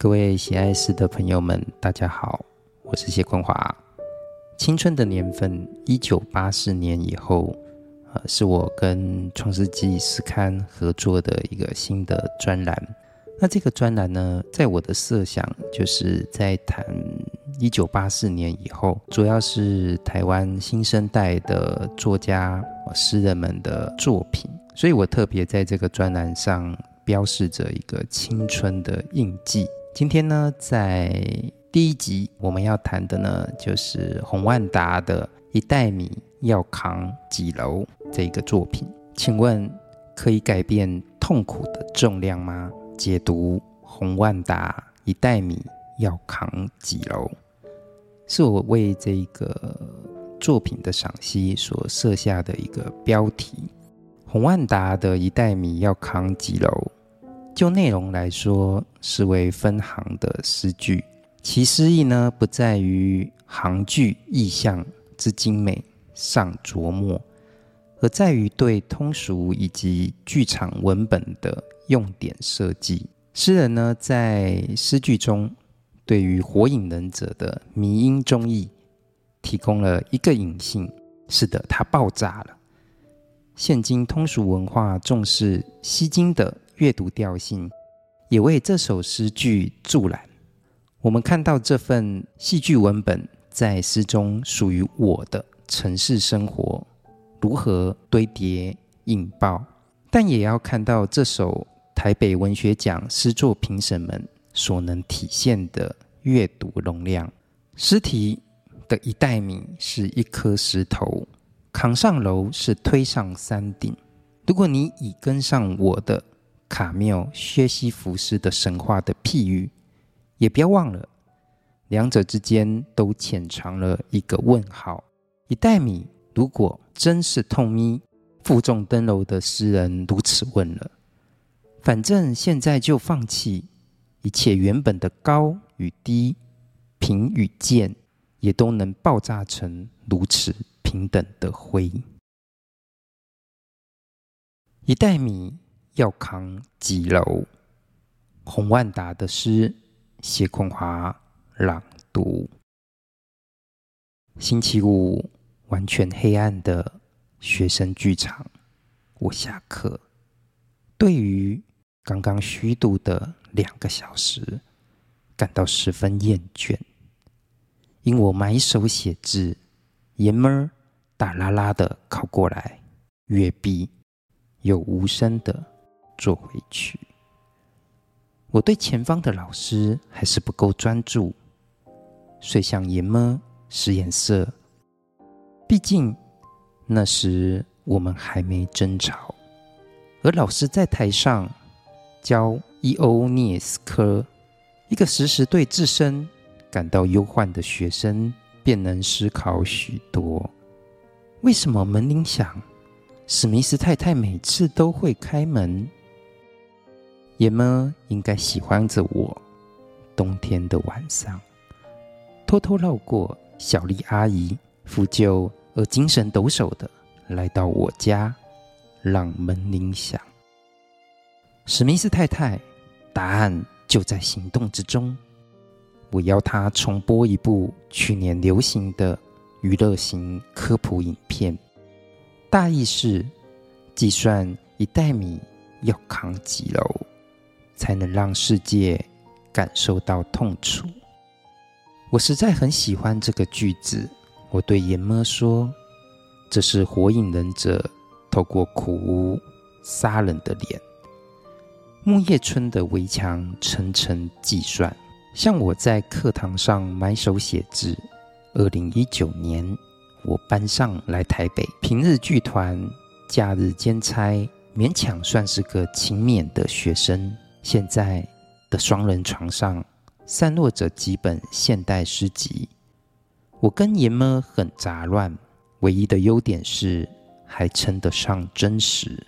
各位喜爱诗的朋友们，大家好，我是谢坤华。青春的年份，一九八四年以后，呃，是我跟《创世纪》诗刊合作的一个新的专栏。那这个专栏呢，在我的设想，就是在谈一九八四年以后，主要是台湾新生代的作家、诗人们的作品。所以我特别在这个专栏上标示着一个青春的印记。今天呢，在第一集我们要谈的呢，就是洪万达的《一袋米要扛几楼》这个作品。请问，可以改变痛苦的重量吗？解读洪万达《一袋米要扛几楼》，是我为这个作品的赏析所设下的一个标题。洪万达的《一袋米要扛几楼》。就内容来说，是为分行的诗句，其诗意呢，不在于行句意象之精美上琢磨，而在于对通俗以及剧场文本的用典设计。诗人呢，在诗句中对于火影忍者的迷因综艺提供了一个隐性，是的，它爆炸了。现今通俗文化重视吸睛的。阅读调性也为这首诗句助燃。我们看到这份戏剧文本在诗中属于我的城市生活如何堆叠引爆，但也要看到这首台北文学奖诗作评审们所能体现的阅读容量。诗题的一袋米是一颗石头，扛上楼是推上山顶。如果你已跟上我的。卡缪薛西弗斯的神话的譬喻，也不要忘了，两者之间都潜藏了一个问号。一袋米如果真是痛咪，负重登楼的诗人如此问了。反正现在就放弃一切原本的高与低、平与贱，也都能爆炸成如此平等的灰。一袋米。要扛几楼？洪万达的诗，谢坤华朗读。星期五，完全黑暗的学生剧场，我下课。对于刚刚虚度的两个小时，感到十分厌倦，因我埋首写字，爷们儿大喇喇的靠过来，越逼又无声的。坐回去，我对前方的老师还是不够专注，遂向爷们使眼色。毕竟那时我们还没争吵，而老师在台上教伊欧涅斯科，一个时时对自身感到忧患的学生，便能思考许多。为什么门铃响，史密斯太太每次都会开门？爷们应该喜欢着我。冬天的晚上，偷偷绕过小丽阿姨，负疚而精神抖擞的来到我家，让门铃响。史密斯太太，答案就在行动之中。我要她重播一部去年流行的娱乐型科普影片，大意是计算一袋米要扛几楼。才能让世界感受到痛楚。我实在很喜欢这个句子。我对阎妈说：“这是火影忍者透过苦无杀人的脸。木叶村的围墙层层计算，像我在课堂上埋首写字。二零一九年，我搬上来台北，平日剧团，假日兼差，勉强算是个勤勉的学生。”现在的双人床上散落着几本现代诗集，我跟爷们很杂乱，唯一的优点是还称得上真实。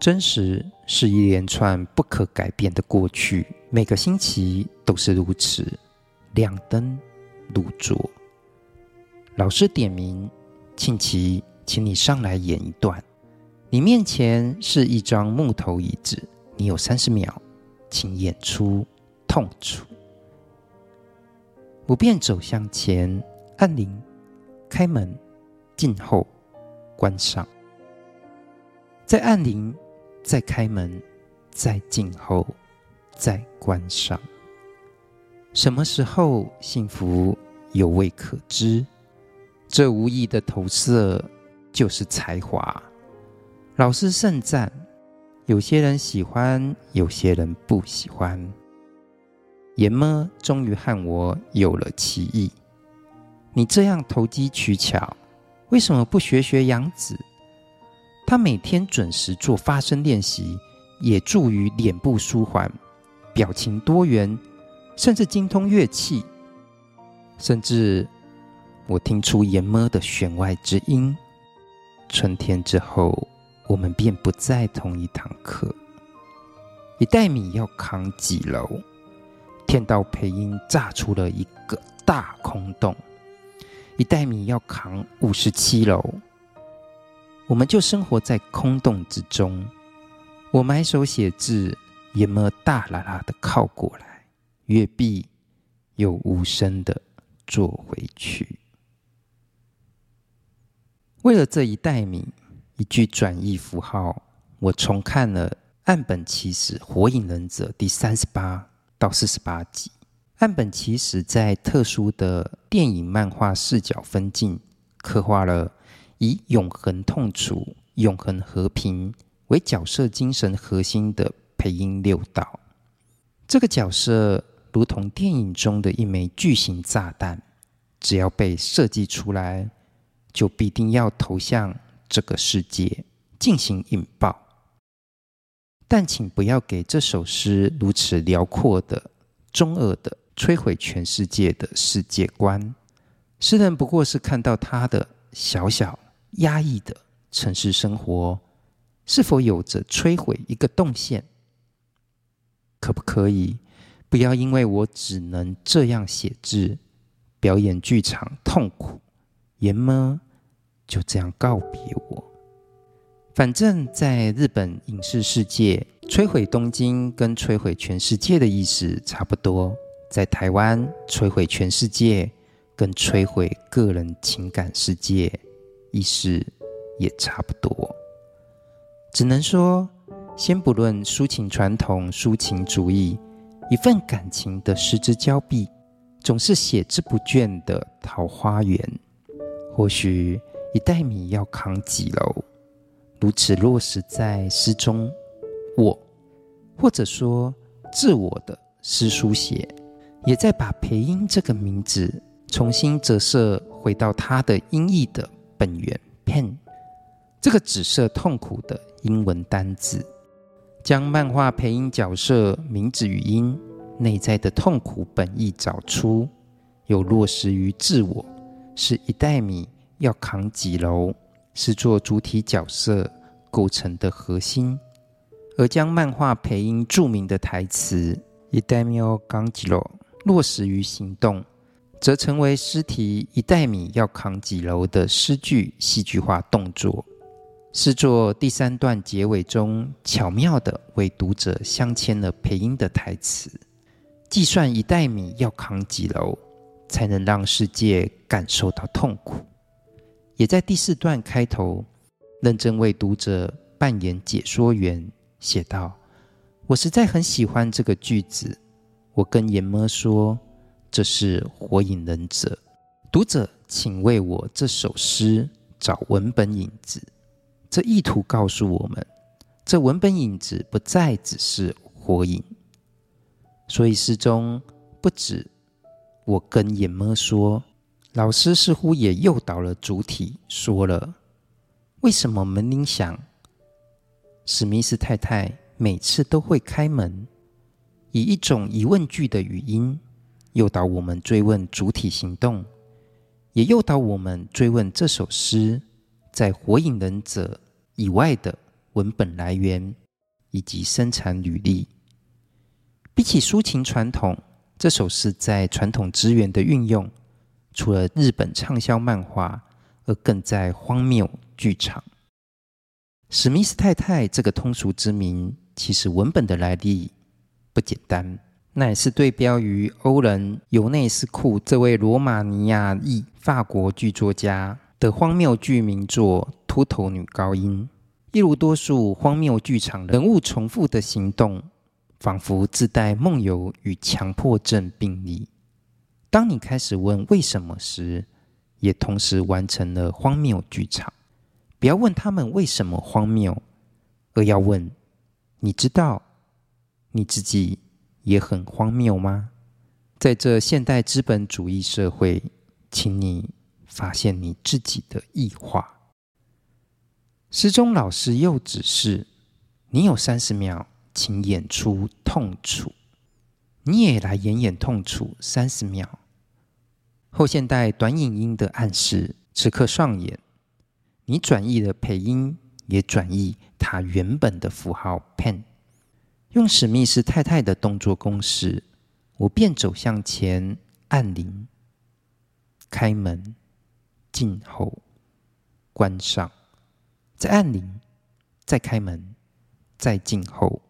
真实是一连串不可改变的过去，每个星期都是如此。亮灯入座，老师点名，庆琪，请你上来演一段。你面前是一张木头椅子。你有三十秒，请演出痛楚。我便走向前，按铃，开门，静候，关上。再按铃，再开门，再静候，再关上。什么时候幸福有未可知？这无意的投射就是才华。老师盛赞，有些人喜欢，有些人不喜欢。阎妈终于和我有了歧义。你这样投机取巧，为什么不学学杨子？他每天准时做发声练习，也助于脸部舒缓，表情多元，甚至精通乐器。甚至我听出阎妈的弦外之音。春天之后，我们便不在同一堂课。一袋米要扛几楼？天道配音炸出了一个大空洞，一袋米要扛五十七楼，我们就生活在空洞之中。我埋手写字，阎妈大喇喇的靠过来，阅毕又无声的坐回去。为了这一袋米，一句转译符号，我重看了岸本齐史《火影忍者》第三十八。到四十八集，岸本齐史在特殊的电影漫画视角分镜，刻画了以永恒痛楚、永恒和平为角色精神核心的配音六道。这个角色如同电影中的一枚巨型炸弹，只要被设计出来，就必定要投向这个世界进行引爆。但请不要给这首诗如此辽阔的、中二的、摧毁全世界的世界观。诗人不过是看到他的小小压抑的城市生活，是否有着摧毁一个动线？可不可以不要因为我只能这样写字，表演剧场痛苦，阎妈就这样告别我？反正，在日本影视世界，摧毁东京跟摧毁全世界的意思差不多；在台湾，摧毁全世界跟摧毁个人情感世界意思也差不多。只能说，先不论抒情传统、抒情主义，一份感情的失之交臂，总是写之不倦的桃花源。或许一袋米要扛几楼？如此落实在诗中，我或者说自我的诗书写，也在把培音这个名字重新折射回到它的音译的本源 “pen” 这个指涉痛苦的英文单字，将漫画配音角色名字语音内在的痛苦本意找出，又落实于自我，是一袋米要扛几楼。是做主体角色构成的核心，而将漫画配音著名的台词“一袋米要扛几楼”落实于行动，则成为诗题“一袋米要扛几楼”的诗句戏剧化动作。诗作第三段结尾中，巧妙地为读者镶嵌了配音的台词：“计算一袋米要扛几楼，才能让世界感受到痛苦。”也在第四段开头，认真为读者扮演解说员，写道：“我实在很喜欢这个句子。我跟阎妈说，这是《火影忍者》。读者，请为我这首诗找文本影子。这意图告诉我们，这文本影子不再只是火影。所以诗中不止我跟阎妈说。”老师似乎也诱导了主体，说了：“为什么门铃响？史密斯太太每次都会开门，以一种疑问句的语音诱导我们追问主体行动，也诱导我们追问这首诗在《火影忍者》以外的文本来源以及生产履历。比起抒情传统，这首诗在传统资源的运用。”除了日本畅销漫画，而更在荒谬剧场。史密斯太太这个通俗之名，其实文本的来历不简单。那也是对标于欧人尤内斯库这位罗马尼亚裔法国剧作家的荒谬剧名作《秃头女高音》。一如多数荒谬剧场人物重复的行动，仿佛自带梦游与强迫症病例。当你开始问为什么时，也同时完成了荒谬剧场。不要问他们为什么荒谬，而要问：你知道你自己也很荒谬吗？在这现代资本主义社会，请你发现你自己的异化。时钟老师又指示：“你有三十秒，请演出痛楚。你也来演演痛楚三十秒。”后现代短影音的暗示此刻上演。你转译了配音，也转译它原本的符号 pen。用史密斯太太的动作公式，我便走向前，按铃，开门，静候，关上。再按铃，再开门，再静候，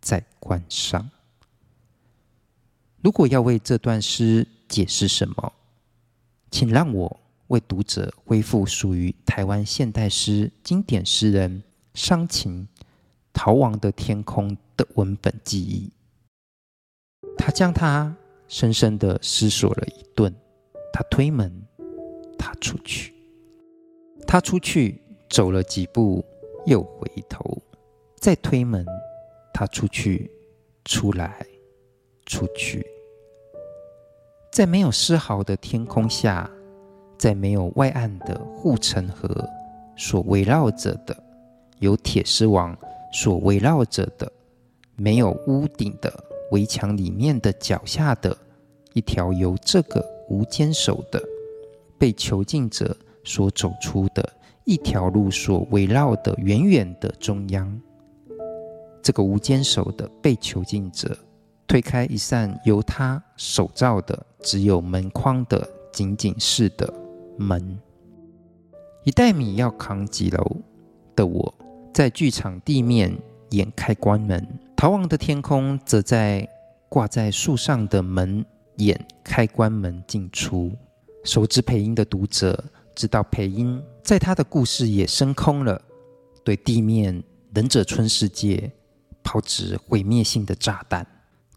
再关上。如果要为这段诗解释什么，请让我为读者恢复属于台湾现代诗经典诗人伤情《逃亡的天空》的文本记忆。他将它深深的思索了一顿，他推门，他出去，他出去。走了几步，又回头，再推门。他出去，出来，出去。在没有丝毫的天空下，在没有外岸的护城河所围绕着的，有铁丝网所围绕着的，没有屋顶的围墙里面的脚下的一条由这个无坚守的被囚禁者所走出的。一条路所围绕的远远的中央，这个无坚守的被囚禁者推开一扇由他手造的只有门框的紧紧实的门。一袋米要扛几楼的我，在剧场地面演开关门；逃亡的天空则在挂在树上的门演开关门进出。熟知配音的读者。知道配音在他的故事也升空了，对地面忍者村世界抛掷毁灭性的炸弹。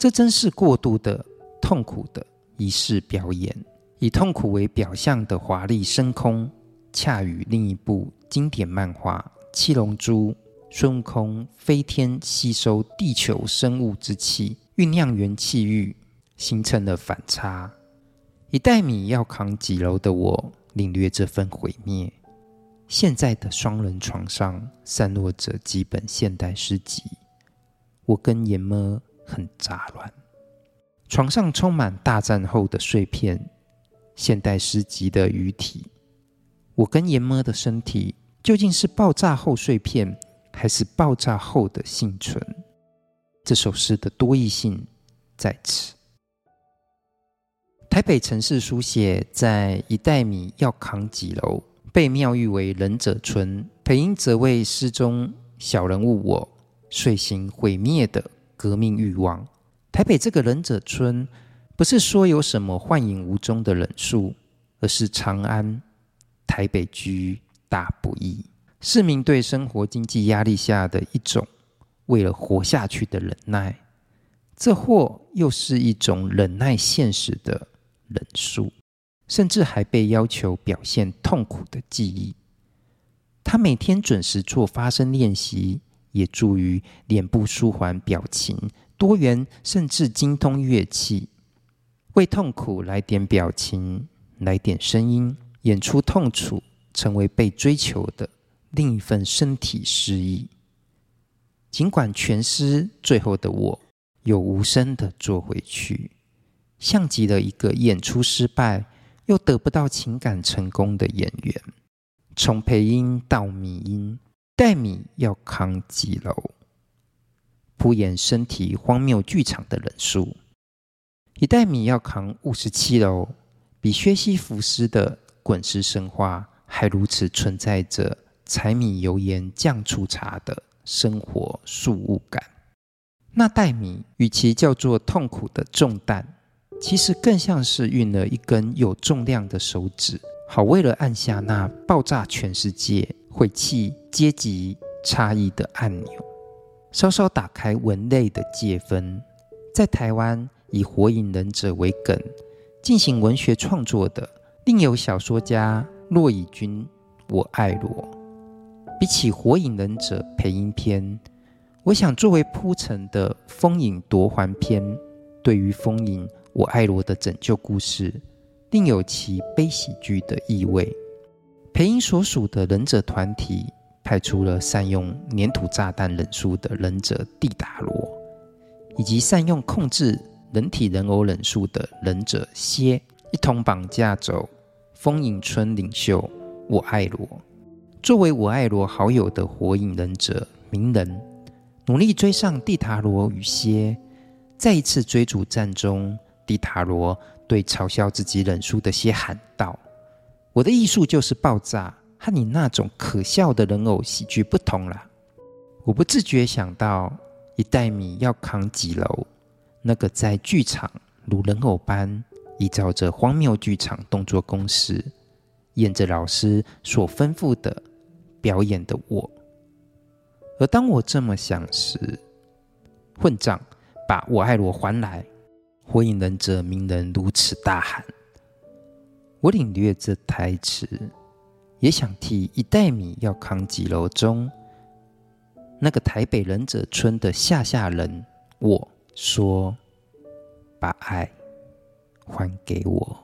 这真是过度的痛苦的仪式表演，以痛苦为表象的华丽升空，恰与另一部经典漫画《七龙珠》孙悟空飞天吸收地球生物之气，酝酿元气玉，形成了反差。一袋米要扛几楼的我。领略这份毁灭。现在的双人床上散落着几本现代诗集，我跟阎么很杂乱。床上充满大战后的碎片，现代诗集的遗体。我跟阎魔的身体究竟是爆炸后碎片，还是爆炸后的幸存？这首诗的多义性在此。台北城市书写在一袋米要扛几楼，被妙誉为忍者村，配音则为诗中小人物我遂行毁灭的革命欲望。台北这个忍者村，不是说有什么幻影无踪的忍术，而是长安台北居大不易，市民对生活经济压力下的一种为了活下去的忍耐。这或又是一种忍耐现实的。忍术，甚至还被要求表现痛苦的记忆。他每天准时做发声练习，也助于脸部舒缓表情、多元甚至精通乐器。为痛苦来点表情，来点声音，演出痛楚，成为被追求的另一份身体诗意。尽管全诗最后的我，又无声的坐回去。像极了一个演出失败又得不到情感成功的演员，从配音到迷音，袋米要扛几楼，铺演身体荒谬剧场的人数。一袋米要扛五十七楼，比薛西弗斯的滚石神话还如此存在着柴米油盐酱醋茶的生活宿雾感。那袋米与其叫做痛苦的重担，其实更像是运了一根有重量的手指，好为了按下那爆炸全世界、毁弃阶级差异的按钮。稍稍打开文类的界分，在台湾以《火影忍者》为梗进行文学创作的，另有小说家骆以军。我爱罗。比起《火影忍者》配音篇，我想作为铺陈的《风影夺还篇》，对于风影我爱罗的拯救故事，另有其悲喜剧的意味。配音所属的忍者团体派出了善用粘土炸弹忍术的忍者蒂达罗，以及善用控制人体人偶忍术的忍者蝎，一同绑架走风影村领袖。我爱罗，作为我爱罗好友的火影忍者鸣人，努力追上蒂达罗与蝎。在一次追逐战中，蒂达罗对嘲笑自己忍术的蝎喊道：“我的艺术就是爆炸，和你那种可笑的人偶喜剧不同啦。”我不自觉想到，一袋米要扛几楼？那个在剧场如人偶般依照着荒谬剧场动作公式。演着老师所吩咐的表演的我，而当我这么想时，混账，把我爱罗还来！火影忍者鸣人如此大喊。我领略这台词，也想替一袋米要扛几楼中那个台北忍者村的下下人我说：把爱还给我。